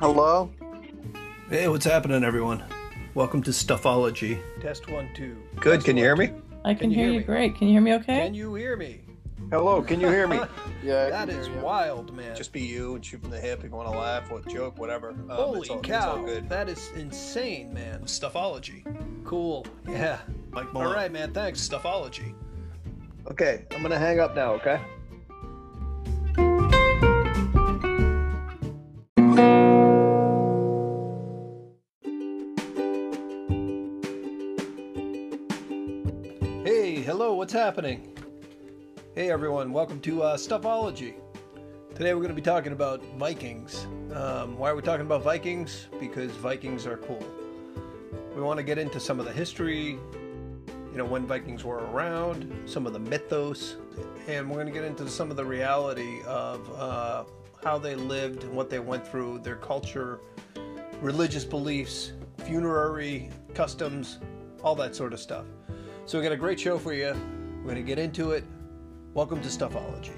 Hello? Hey, what's happening, everyone? Welcome to Stuffology. Test one, two. Good. Test Can you hear one, me? I can, Can you hear hear you me? great. Can you hear me okay? Can you hear me? Hello. Can you hear me? Yeah, I That can is you. wild, man. Just be you and shoot from the hip if you want to laugh, what joke, whatever. Um, Holy it's all, cow. It's all good. That is insane, man. Stuffology. Cool. Yeah. Mike Malone. right, man. Thanks. Stuffology. Okay, I'm gonna hang up now. Okay. Happening? Hey, everyone, welcome to uh, Stuffology. Today we're going to be talking about Vikings. Um, why are we talking about Vikings? Because Vikings are cool. We want to get into some of the history, you know, when Vikings were around, some of the mythos, and we're going to get into some of the reality of uh, how they lived and what they went through, their culture, religious beliefs, funerary customs, all that sort of stuff. So we got a great show for you. We're going to get into it. Welcome to Stuffology.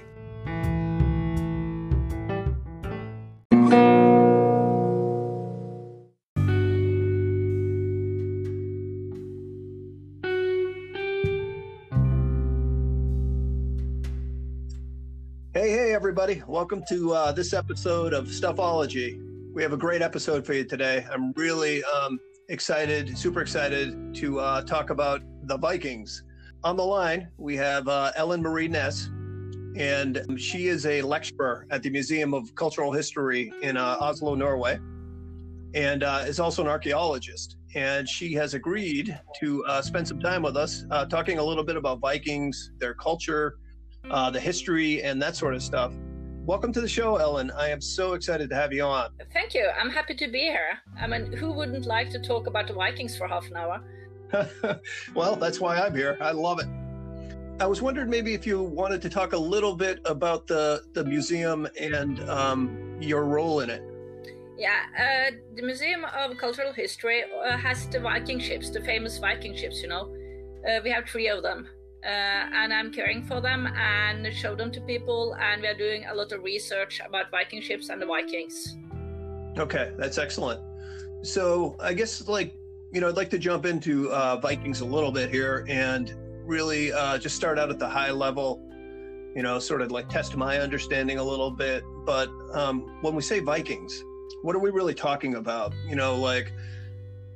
Hey, hey, everybody. Welcome to uh, this episode of Stuffology. We have a great episode for you today. I'm really um, excited, super excited to uh, talk about the Vikings. On the line, we have uh, Ellen Marie Næss, and she is a lecturer at the Museum of Cultural History in uh, Oslo, Norway, and uh, is also an archaeologist. And she has agreed to uh, spend some time with us uh, talking a little bit about Vikings, their culture, uh, the history, and that sort of stuff. Welcome to the show, Ellen. I am so excited to have you on. Thank you. I'm happy to be here. I mean, who wouldn't like to talk about the Vikings for half an hour? well, that's why I'm here. I love it. I was wondering maybe if you wanted to talk a little bit about the the museum and um, your role in it. Yeah, uh, the Museum of Cultural History uh, has the Viking ships, the famous Viking ships, you know. Uh, we have three of them. Uh, and I'm caring for them and show them to people. And we are doing a lot of research about Viking ships and the Vikings. Okay, that's excellent. So I guess like you know I'd like to jump into uh, Vikings a little bit here and really uh, just start out at the high level. You know, sort of like test my understanding a little bit. But um, when we say Vikings, what are we really talking about? You know, like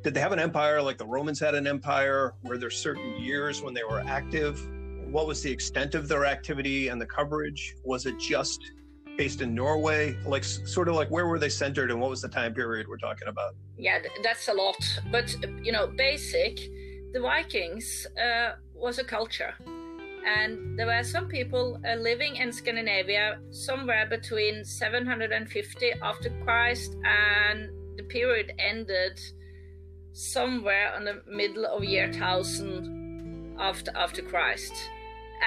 did they have an empire like the Romans had an empire? Were there certain years when they were active? What was the extent of their activity and the coverage? Was it just based in Norway? Like, sort of like where were they centered and what was the time period we're talking about? Yeah, that's a lot. But, you know, basic, the Vikings uh, was a culture. And there were some people uh, living in Scandinavia somewhere between 750 after Christ and the period ended somewhere in the middle of year 1000 after after Christ.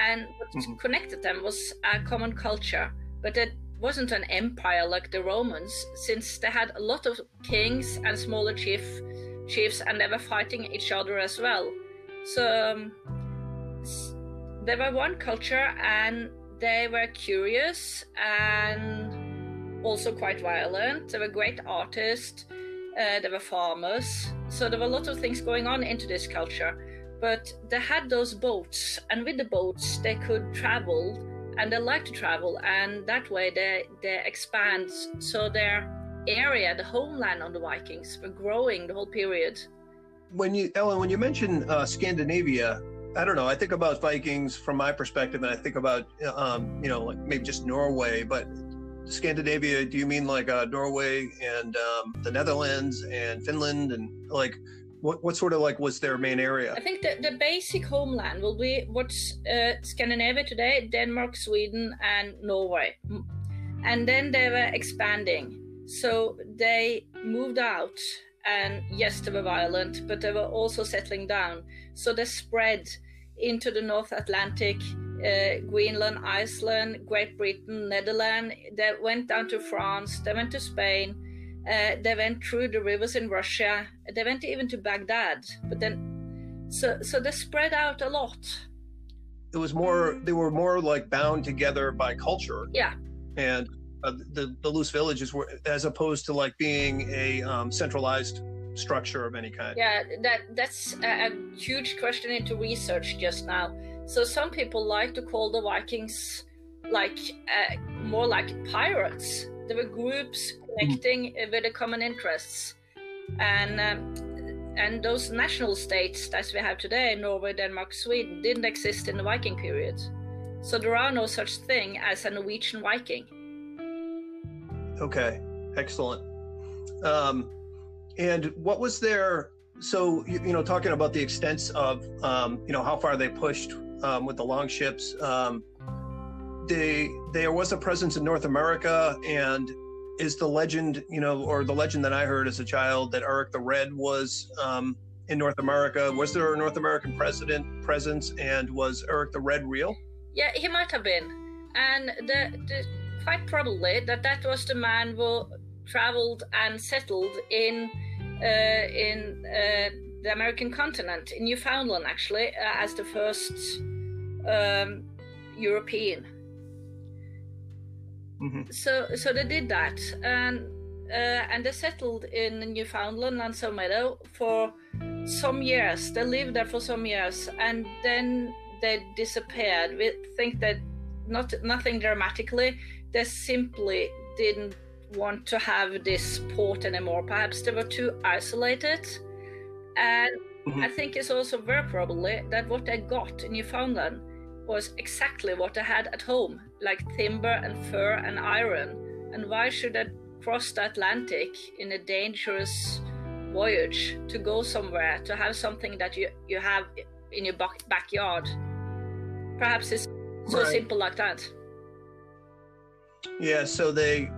And what Mhm. connected them was a common culture, but it wasn't an empire like the Romans, since they had a lot of kings and smaller chief chiefs, and they were fighting each other as well. So um, they were one culture, and they were curious and also quite violent. They were great artists. Uh, they were farmers. So there were a lot of things going on into this culture. But they had those boats, and with the boats, they could travel and they like to travel and that way they they expand so their area the homeland of the vikings were growing the whole period When you, Ellen, when you mention uh, Scandinavia, I don't know. I think about Vikings from my perspective, and I think about, um, you know, like maybe just Norway. But Scandinavia, do you mean like uh, Norway and um, the Netherlands and Finland and like what what sort of like was their main area? i think the, the basic homeland will be what's uh, scandinavia today? Denmark sweden and norway. And then they were expanding. So they moved out and yes they were violent but they were also settling down. So they spread into the north atlantic uh, greenland iceland great britain netherlands. They went down to france they went to spain uh, they went through the rivers in russia they went even to baghdad but then so so they spread out a lot It was more. They were more like bound together by culture yeah and uh, the the loose villages were as opposed to like being a um, centralized structure of any kind. Yeah, that that's a, a huge question into research just now. So some people like to call the Vikings like uh, more like pirates. There were groups connecting mm. with the common interests, and um, and those national states that we have today, Norway, Denmark, Sweden, didn't exist in the Viking period. So there are no such thing as a Norwegian Viking. Okay, excellent. Um, and what was their so you, you, know talking about the extents of um, you know how far they pushed um, with the long ships um, they there was a presence in north america and is the legend you know or the legend that i heard as a child that eric the red was um, in north america. Was there a north american president presence and was eric the red real? Yeah he might have been. And the, the quite probably that that was the man who traveled and settled in uh, in uh, the American continent, in Newfoundland, actually, uh, as the first um, European. Mm-hmm. So, so they did that, and and they settled in Newfoundland and Long Meadow for some years. They lived there for some years, and then they disappeared. We think that not nothing dramatically. They simply didn't want to have this port anymore. Perhaps they were too isolated. And mm-hmm. I think it's also very probably that what they got in Newfoundland was exactly what they had at home, like timber and fur and iron. And why should they cross the Atlantic in a dangerous voyage to go somewhere to have something that you, you have in your back- backyard? Perhaps it's so right. simple like that. Yeah, so they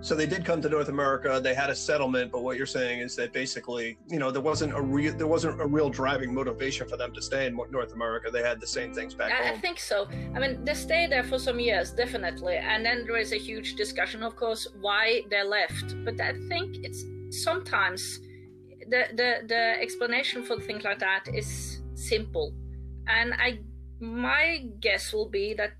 so they did come to North America. They had a settlement, but what you're saying is that basically, you know, there wasn't a real there wasn't a real driving motivation for them to stay in North America. They had the same things back I, home. I think so. I mean, they stayed there for some years, definitely, and then there is a huge discussion, of course, why they left. But I think it's sometimes the the the explanation for things like that is simple, and I my guess will be that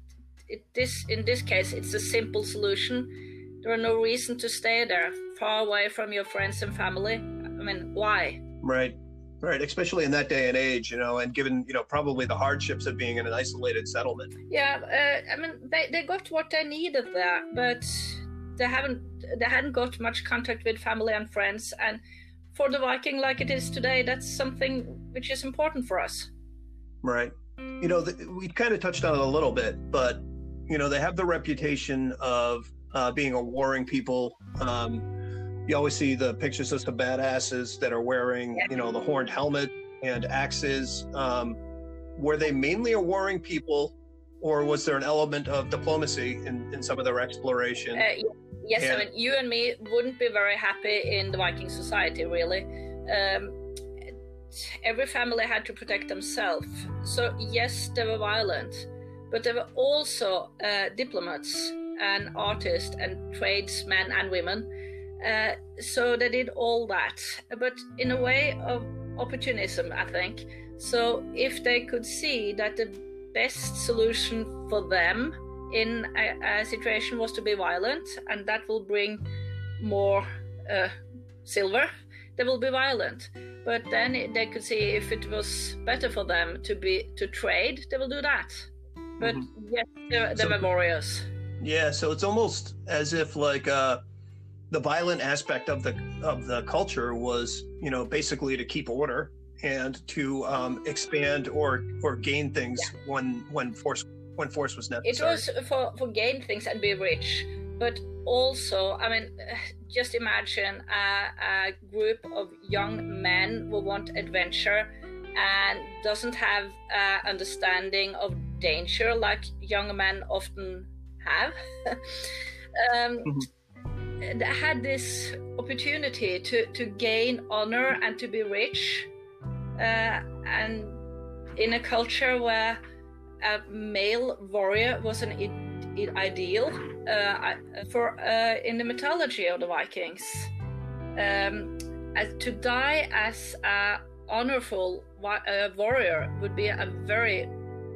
it, this in this case it's a simple solution there are no reason to stay there, far away from your friends and family. I mean, why? Right. Right, especially in that day and age, you know, and given, you know, probably the hardships of being in an isolated settlement. Yeah, uh, I mean, they, they got what they needed there, but they haven't they hadn't got much contact with family and friends. And for the Viking, like it is today, that's something which is important for us. Right. You know, the, we kind of touched on it a little bit, but you know, they have the reputation of uh, being a warring people. Um, you always see the pictures of the badasses that are wearing, you know, the horned helmet and axes. Um, were they mainly a warring people, or was there an element of diplomacy in, in some of their exploration? Uh, yes, and, I mean, you and me wouldn't be very happy in the Viking society, really. Um, every family had to protect themselves. So, yes, they were violent, but they were also uh, diplomats and artists and tradesmen and women. Uh, so they did all that, but in a way of opportunism, I think. So if they could see that the best solution for them in a, a situation was to be violent, and that will bring more uh, silver, they will be violent. But then they could see if it was better for them to be to trade, they will do that. But mm-hmm. yes, they, they so, warriors. Yeah, so it's almost as if like uh, the violent aspect of the of the culture was, you know, basically to keep order and to um, expand or or gain things yeah. when when force when force was necessary. It was for for gain things and be rich, but also, I mean, just imagine a, a group of young men who want adventure and doesn't have uh, understanding of danger like young men often have, um, mm-hmm. had this opportunity to, to gain honor and to be rich. Uh, and in a culture where a male warrior was an I- ideal uh, for uh, in the mythology of the Vikings. Um, to die as a honorful warrior would be a very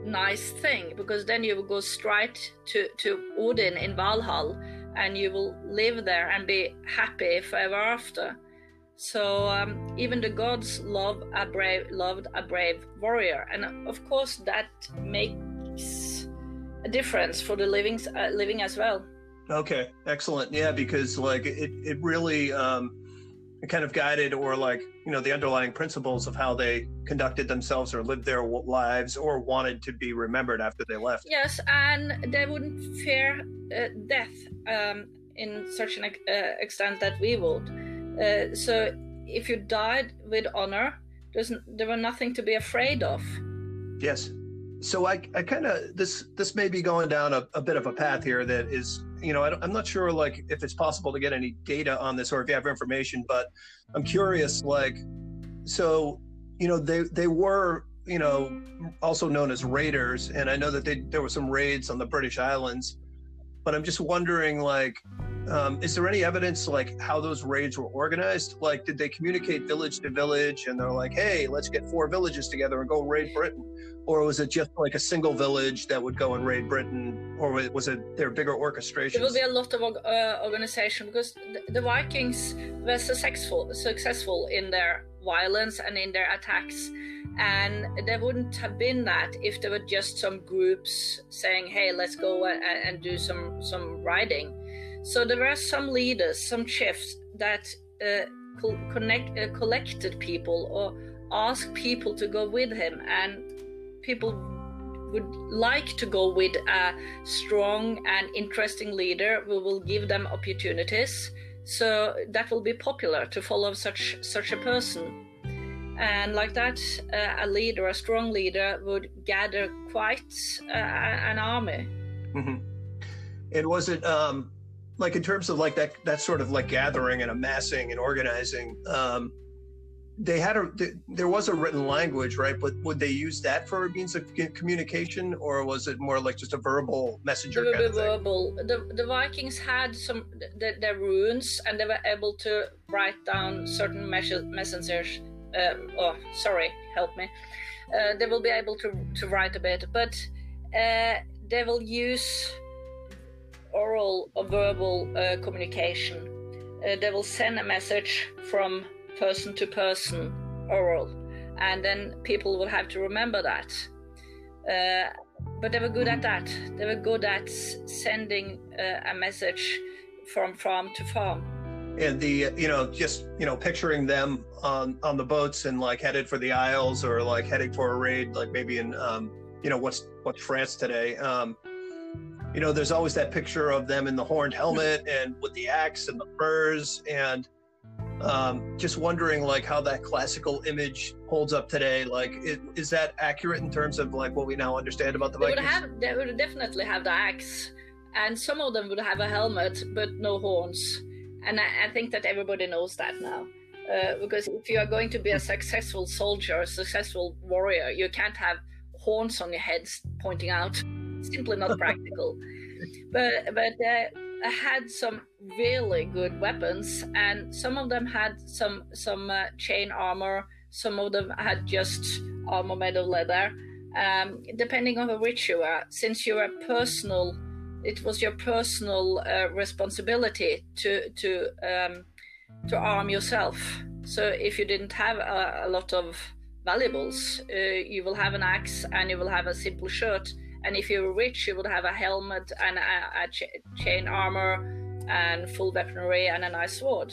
nice thing because then you will go straight to, to Odin in Valhall and you will live there and be happy forever after. So um, even the gods love a brave, loved a brave warrior, and of course that makes a difference for the living uh, living as well. Okay, excellent. Yeah, because like it, it really um, kind of guided or like you know the underlying principles of how they conducted themselves or lived their lives or wanted to be remembered after they left. Yes, and they wouldn't fear uh, death um, in such an uh, extent that we would. Uh, so if you died with honor, there's there were nothing to be afraid of. Yes. So I, I kind of this this may be going down a, a, bit of a path here that is you know I am not sure like if it's possible to get any data on this or if you have information, but I'm curious like so you know they they were you know also known as raiders and I know that they there were some raids on the British Islands, but I'm just wondering like um, is there any evidence like how those raids were organized? Like, did they communicate village to village and they're like, hey, let's get four villages together and go raid Britain? Or was it just like a single village that would go and raid Britain? Or was it their bigger orchestration? There will be a lot of uh, organization because the, the Vikings were successful, successful in their violence and in their attacks. And there wouldn't have been that if there were just some groups saying, hey, let's go and, and do some, some riding so there were some leaders, some chiefs that uh, connect, uh, collected people or asked people to go with him, and people would like to go with a strong and interesting leader who will give them opportunities. So that will be popular to follow such such a person. And like that, uh, a leader, a strong leader, would gather quite uh, an army. Mm-hmm. And was it um, like in terms of like that that sort of like gathering and amassing and organizing um they had a there was a written language right? But would they use that for a means of communication or was it more like just a verbal messenger kind of verbal. The, the vikings had some the, their runes and they were able to write down certain messengers uh, oh sorry help me. Uh, they will be able to to write a bit but uh, they will use oral or verbal uh, communication. Uh, they will send a message from person to person, oral, and then people will have to remember that. Uh, but they were good at that. They were good at sending uh, a message from farm to farm. And the you know just you know picturing them on on the boats and like headed for the Isles or like heading for a raid like maybe in um, you know what's what's France today. Um, you know, there's always that picture of them in the horned helmet and with the axe and the furs, and um, just wondering like how that classical image holds up today. Like, it, is that accurate in terms of like what we now understand about the they Vikings? Would have, they would definitely have the axe, and some of them would have a helmet but no horns. And I, I think that everybody knows that now. Uh, because if you are going to be a successful soldier, a successful warrior, you can't have horns on your heads pointing out simply not practical. But but uh, had some really good weapons, and some of them had some some uh, chain armor. Some of them had just armor made of leather. Um, depending on which you are, since you're a personal, it was your personal uh, responsibility to to um, to arm yourself. So if you didn't have a, a lot of valuables, uh, you will have an axe and you will have a simple shirt and if you were rich, you would have a helmet and a, a ch- chain armor and full weaponry and a nice sword.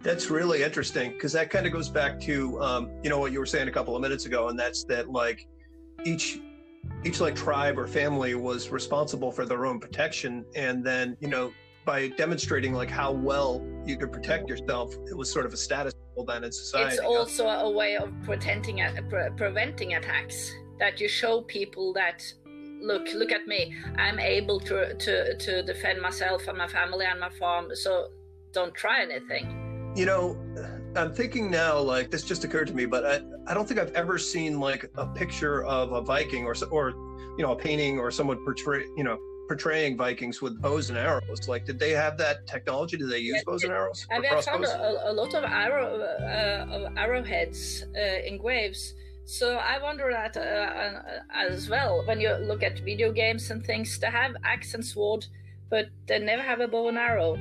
That's really interesting because that kind of goes back to um, you know what you were saying a couple of minutes ago, and that's that like each each like tribe or family was responsible for their own protection, and then you know by demonstrating like how well you could protect yourself, it was sort of a status symbol then in society. It's also a way of preventing pre- preventing attacks that you show people that look look at me i'm able to to to defend myself and my family and my farm so don't try anything you know i'm thinking now like this just occurred to me but i, I don't think i've ever seen like a picture of a viking or or you know a painting or someone portray you know portraying Vikings with bows and arrows. Like, did they have that technology? Did they use bows and arrows? And we have found a, a, lot of arrow uh, of arrowheads uh, in graves. So I wonder that uh, uh, as well when you look at video games and things to have axe and sword but they never have a bow and arrow.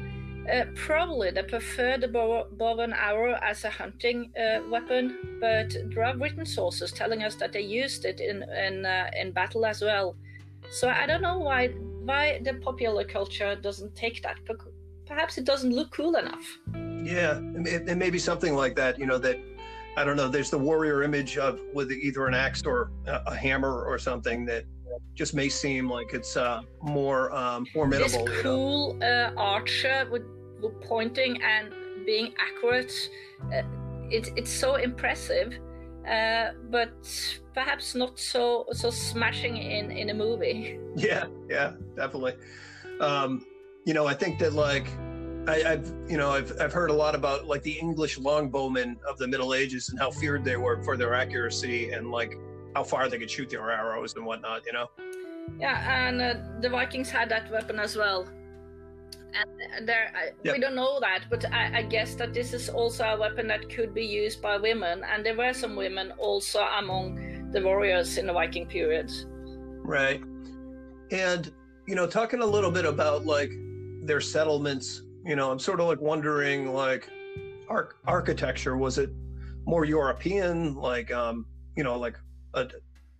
Uh, probably they prefer the bow, bow, and arrow as a hunting uh, weapon, but there are written sources telling us that they used it in in uh, in battle as well. So I don't know why why the popular culture doesn't take that. Perhaps it doesn't look cool enough. Yeah, it may be something like that. You know that I don't know. There's the warrior image of with either an axe or a hammer or something that just may seem like it's uh, more um, formidable. This cool uh, archer with, with, pointing and being accurate. Uh, it, it's so impressive, uh, but perhaps not so so smashing in in a movie. Yeah, yeah, definitely. Um, you know, I think that like I, have you know I've I've heard a lot about like the English longbowmen of the Middle Ages and how feared they were for their accuracy and like how far they could shoot their arrows and whatnot. You know. Yeah, and uh, the Vikings had that weapon as well. And there, yep. we don't know that, but I, I, guess that this is also a weapon that could be used by women, and there were some women also among the warriors in the Viking period. Right, and you know, talking a little bit about like their settlements you know, I'm sort of like wondering, like, arch- architecture was it more European, like, um, you know, like a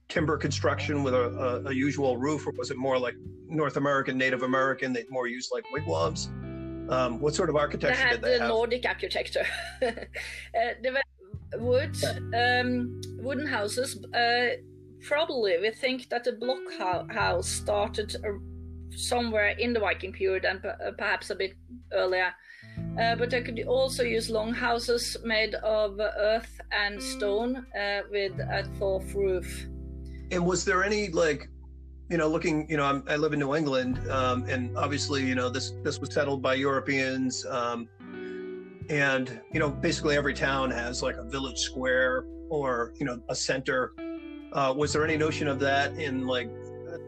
timber construction with a, a, a usual roof, or was it more like North American, Native American? They more used like wigwams. Um, what sort of architecture they had did they the have? Nordic architecture. uh, they were wood, um, wooden houses. Uh, probably, we think that the block house started somewhere in the Viking period and uh, perhaps a bit earlier. Uh, but they could also use longhouses made of earth and stone uh, with a thorf roof. And was there any like, you know, looking, you know, I'm, i live in New England, um, and obviously, you know, this this was settled by Europeans, um, and you know, basically every town has like a village square or you know a center. Uh, was there any notion of that in like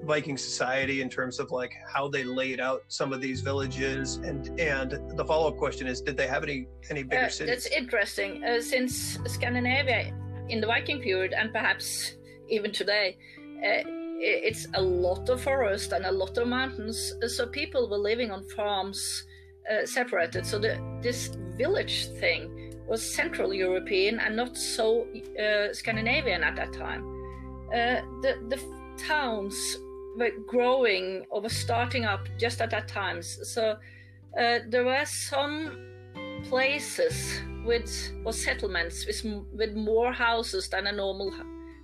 Viking society in terms of like how they laid out some of these villages and and the follow up question is did they have any any bigger uh, cities? That's interesting uh, since Scandinavia in the Viking period and perhaps even today uh, it's a lot of forest and a lot of mountains so people were living on farms uh, separated so the, this village thing was central European and not so uh, Scandinavian at that time. Uh, the the towns were growing or were starting up just at that time. So uh, there were some places with or settlements with, with more houses than a normal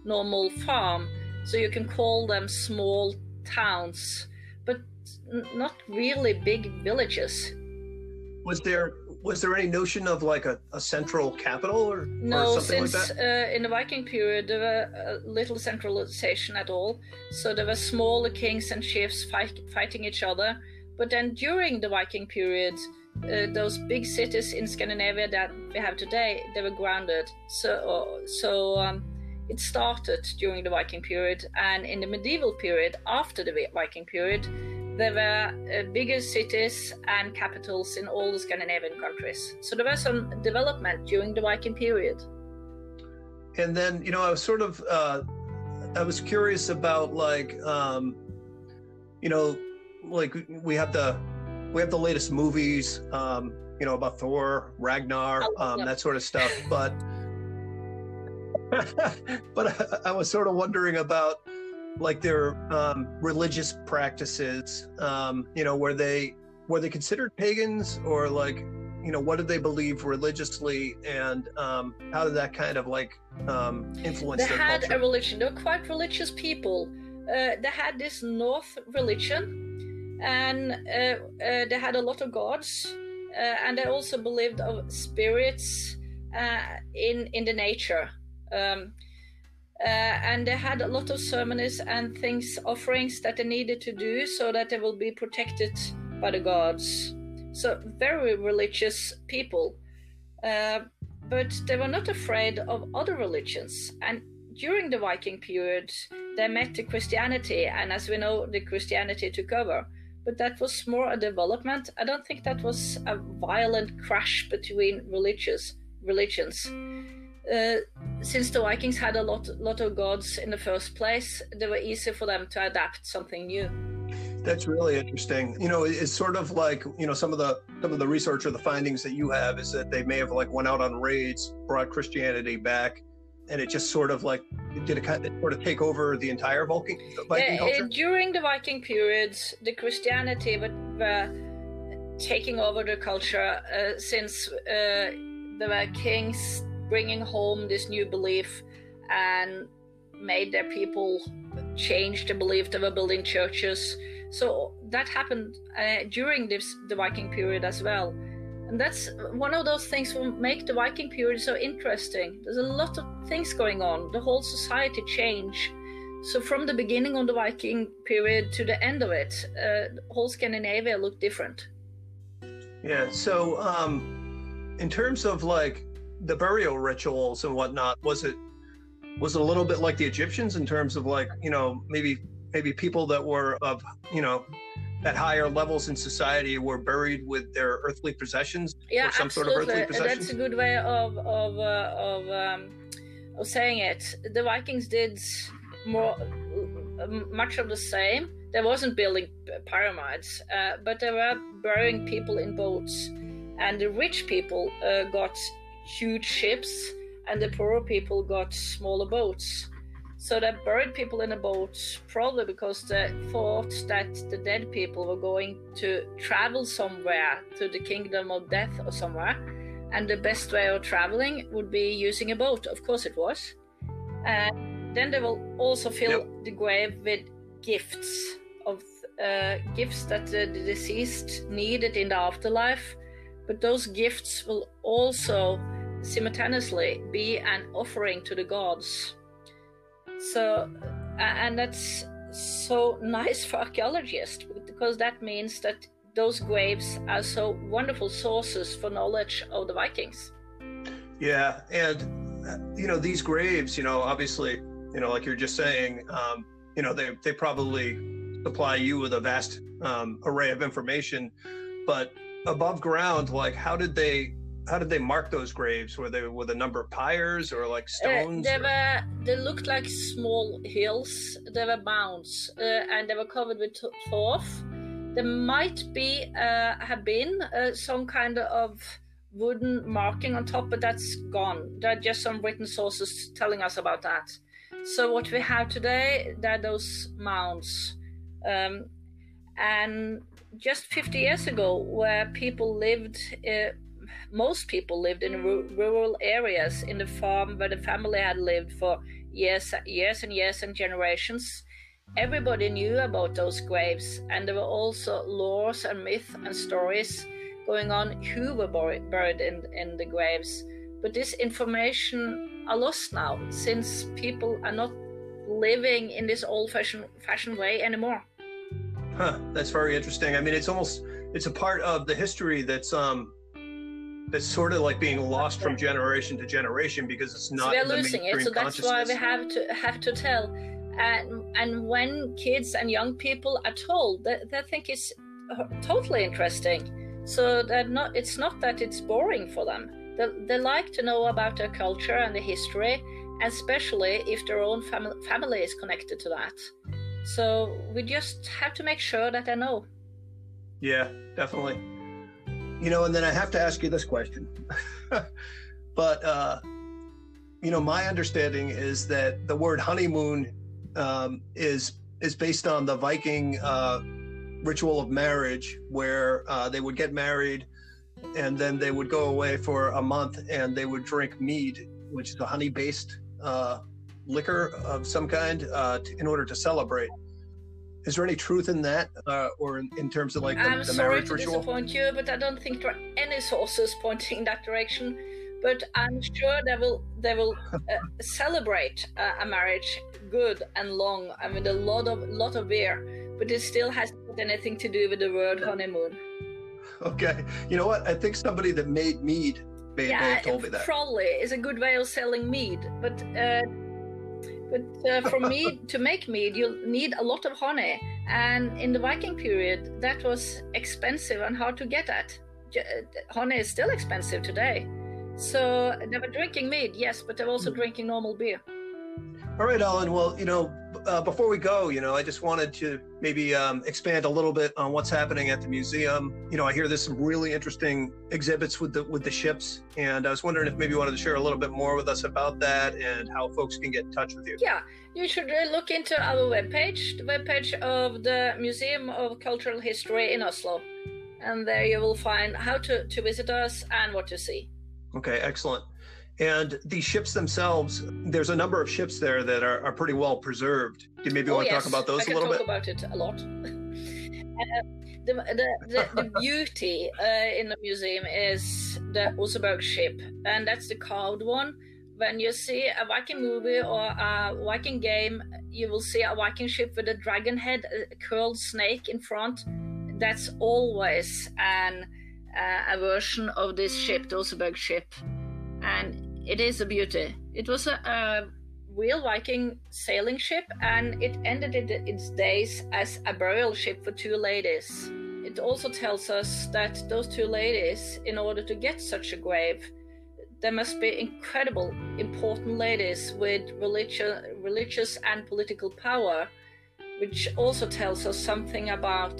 normal farm. So you can call them small towns, but not really big villages. Was there was there any notion of like a, a central capital or, no, or something since, like that? Uh, in the Viking period, there were little centralization at all. So there were smaller kings and chiefs fight, fighting each other. But then during the Viking period, uh, those big cities in Scandinavia that we have today, they were grounded. So, so um, it started during the Viking period, and in the medieval period, after the Viking period, there were uh, bigger cities and capitals in all the Scandinavian countries. So there was some development during the Viking period. And then, you know, I was sort of, uh, I was curious about like, um, you know, like we have the, we have the latest movies, um, you know, about Thor, Ragnar, um, that sort of stuff. But, but I, I was sort of wondering about like their um, religious practices um, you know were they were they considered pagans or like you know what did they believe religiously and um, how did that kind of like um, influence they their had culture? a religion. They were quite religious people. Uh, they had this north religion and uh, uh, they had a lot of gods uh, and they also believed of spirits uh, in in the nature. Um, uh, and they had a lot of ceremonies and things, offerings that they needed to do so that they will be protected by the gods. So, very religious people. Uh, but they were not afraid of other religions. And during the Viking period, they met the Christianity, and as we know, the Christianity took over. But that was more a development. I don't think that was a violent crash between religious religions. Uh, since the Vikings had a lot lot of gods in the first place, they were easy for them to adapt something new. That's really interesting. You know, it's sort of like you know some of the some of the research or the findings that you have is that they may have like went out on raids, brought Christianity back, and it just sort of like did it kind of sort of take over the entire Viking, Viking Uh, culture. uh, during the Viking periods, the Christianity were, were taking over the culture uh, since uh, there were kings bringing home this new belief and made their people change the belief. They were building churches. So that happened uh, during this the Viking period as well. And that's one of those things that make the Viking period so interesting. There's a lot of things going on. The whole society changed. So from the beginning of the Viking period to the end of it, uh, whole Scandinavia looked different. Yeah. So, um, in terms of like the burial rituals and whatnot, was it was it a little bit like the Egyptians in terms of like you know maybe maybe people that were of you know at higher levels in society were buried with their earthly possessions Yeah, or some sort of absolutely. earthly That's a good way of of uh, of um, of saying it. The Vikings did more much of the same. They wasn't building pyramids, uh, but they were burying people in boats, and the rich people uh, got huge ships, and the poorer people got smaller boats. So they buried people in a boat, probably because they thought that the dead people were going to travel somewhere to the kingdom of death or somewhere. And the best way of traveling would be using a boat. Of course, it was. And then they will also fill Yep. the grave with gifts of uh, gifts that the deceased needed in the afterlife. But those gifts will also simultaneously be an offering to the gods. So, and that's so nice for archaeologists because that means that those graves are so wonderful sources for knowledge of the Vikings. Yeah, and uh, you know these graves, you know, obviously, you know, like you're just saying, um, you know, they they probably supply you with a vast um, array of information, but above ground, like how did they how did they mark those graves? Were they with a number of pyres or like Uh, stones? they or- were they looked like small hills. They were mounds, uh, and they were covered with turf. There might be uh, have been uh, some kind of wooden marking on top, but that's gone. There are just some written sources telling us about that. So what we have today, there are those mounds, um, and just 50 years ago, where people lived. Uh, most people lived in ru- rural areas in the farm where the family had lived for years, years and years and generations. Everybody knew about those graves, and there were also laws and myths and stories going on who were buried in, in the graves. But this information are lost now since people are not living in this old-fashioned fashioned way anymore. Huh, that's very interesting. I mean, it's almost it's a part of the history that's um that's sort of like being lost from generation to generation because it's so not we're losing it so that's why we have to have to tell. And and when kids and young people are told they, they think it's uh, totally interesting. So that not it's not that it's boring for them. They, they like to know about their culture and the history especially if their own fam- family is connected to that so we just have to make sure that I know Yeah, definitely. You know, and then I have to ask you this question. but uh you know, my understanding is that the word honeymoon um is is based on the Viking uh ritual of marriage where uh they would get married and then they would go away for a month and they would drink mead, which is a honey based uh liquor of some kind uh t- in order to celebrate. Is there any truth in that, uh, or in, in terms of like the, I'm the sorry marriage to ritual? disappoint you, but I don't think there are any sources pointing in that direction. But I'm sure they will they will uh, celebrate uh, a marriage good and long and with a lot of lot of beer. But it still hasn't anything to do with the word honeymoon. Okay, you know what? I think somebody that made mead may, may yeah, have told me that. probably is a good way of selling mead, but. Uh, but uh, for mead to make mead, you need a lot of honey, and in the Viking period, that was expensive and hard to get at. J- uh, honey is still expensive today, so they were drinking mead, yes, but they were also drinking normal beer. All right, Ellen. Well, you know, uh, before we go, you know, I just wanted to maybe um, expand a little bit on what's happening at the museum. You know, I hear there's some really interesting exhibits with the with the ships, and I was wondering if maybe you wanted to share a little bit more with us about that and how folks can get in touch with you. Yeah, you should look into our webpage, the webpage of the Museum of Cultural History in Oslo, and there you will find how to to visit us and what to see. Okay, excellent. And these ships themselves, there's a number of ships there that are, are pretty well preserved. Do you maybe oh, want to talk about those I can a little talk bit? about it a lot. uh, the, the, the, the beauty uh, in the museum is the Oseberg ship, and that's the carved one. When you see a Viking movie or a Viking game, you will see a Viking ship with a dragon head, a curled snake in front. That's always an uh, a version of this ship, the Oseberg ship, and it is a beauty. It was a, a real Viking sailing ship, and it ended its days as a burial ship for two ladies. It also tells us that those two ladies, in order to get such a grave, there must be incredible important ladies with religious, religious and political power, which also tells us something about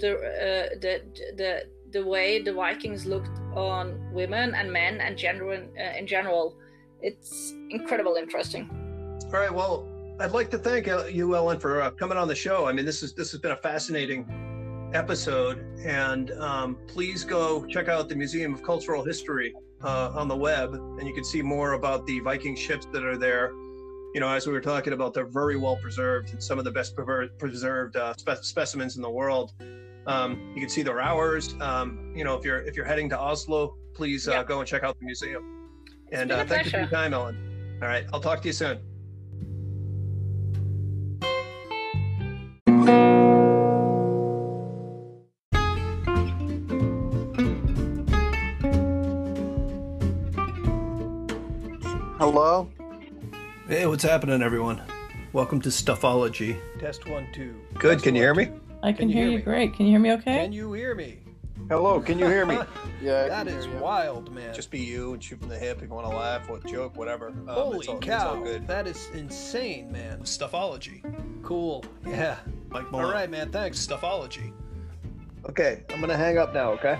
the uh, the the the way the Vikings looked on women and men and gender in, uh, in general. It's incredible interesting. All right. Well, I'd like to thank uh, you, Ellen, for uh, coming on the show. I mean, this is this has been a fascinating episode, and um, please go check out the Museum of Cultural History uh, on the web, and you can see more about the Viking ships that are there. You know, as we were talking about, they're very well preserved and some of the best preserved uh, spe- specimens in the world. Um, you can see their hours. Um, you know, if you're if you're heading to Oslo, please uh, go and check out the museum. It's and uh, thank you for your time, Ellen. All right, I'll talk to you soon. Hello? Hey, what's happening, everyone? Welcome to Stuffology. Test one, two. Good. Test Can you one, hear me? two. I can, Can you hear hear you me? great. Can you hear me okay? Can you hear me? Hello, can you hear me? Yeah, I That can is hear you. wild, man. Just be you and shoot from the hip if you want to laugh, what joke, whatever. Um, Holy it's all, cow. It's all good. That is insane, man. Stuffology. Cool. Yeah. Mike All right, man. Thanks. Stuffology. Okay, I'm gonna hang up now, okay?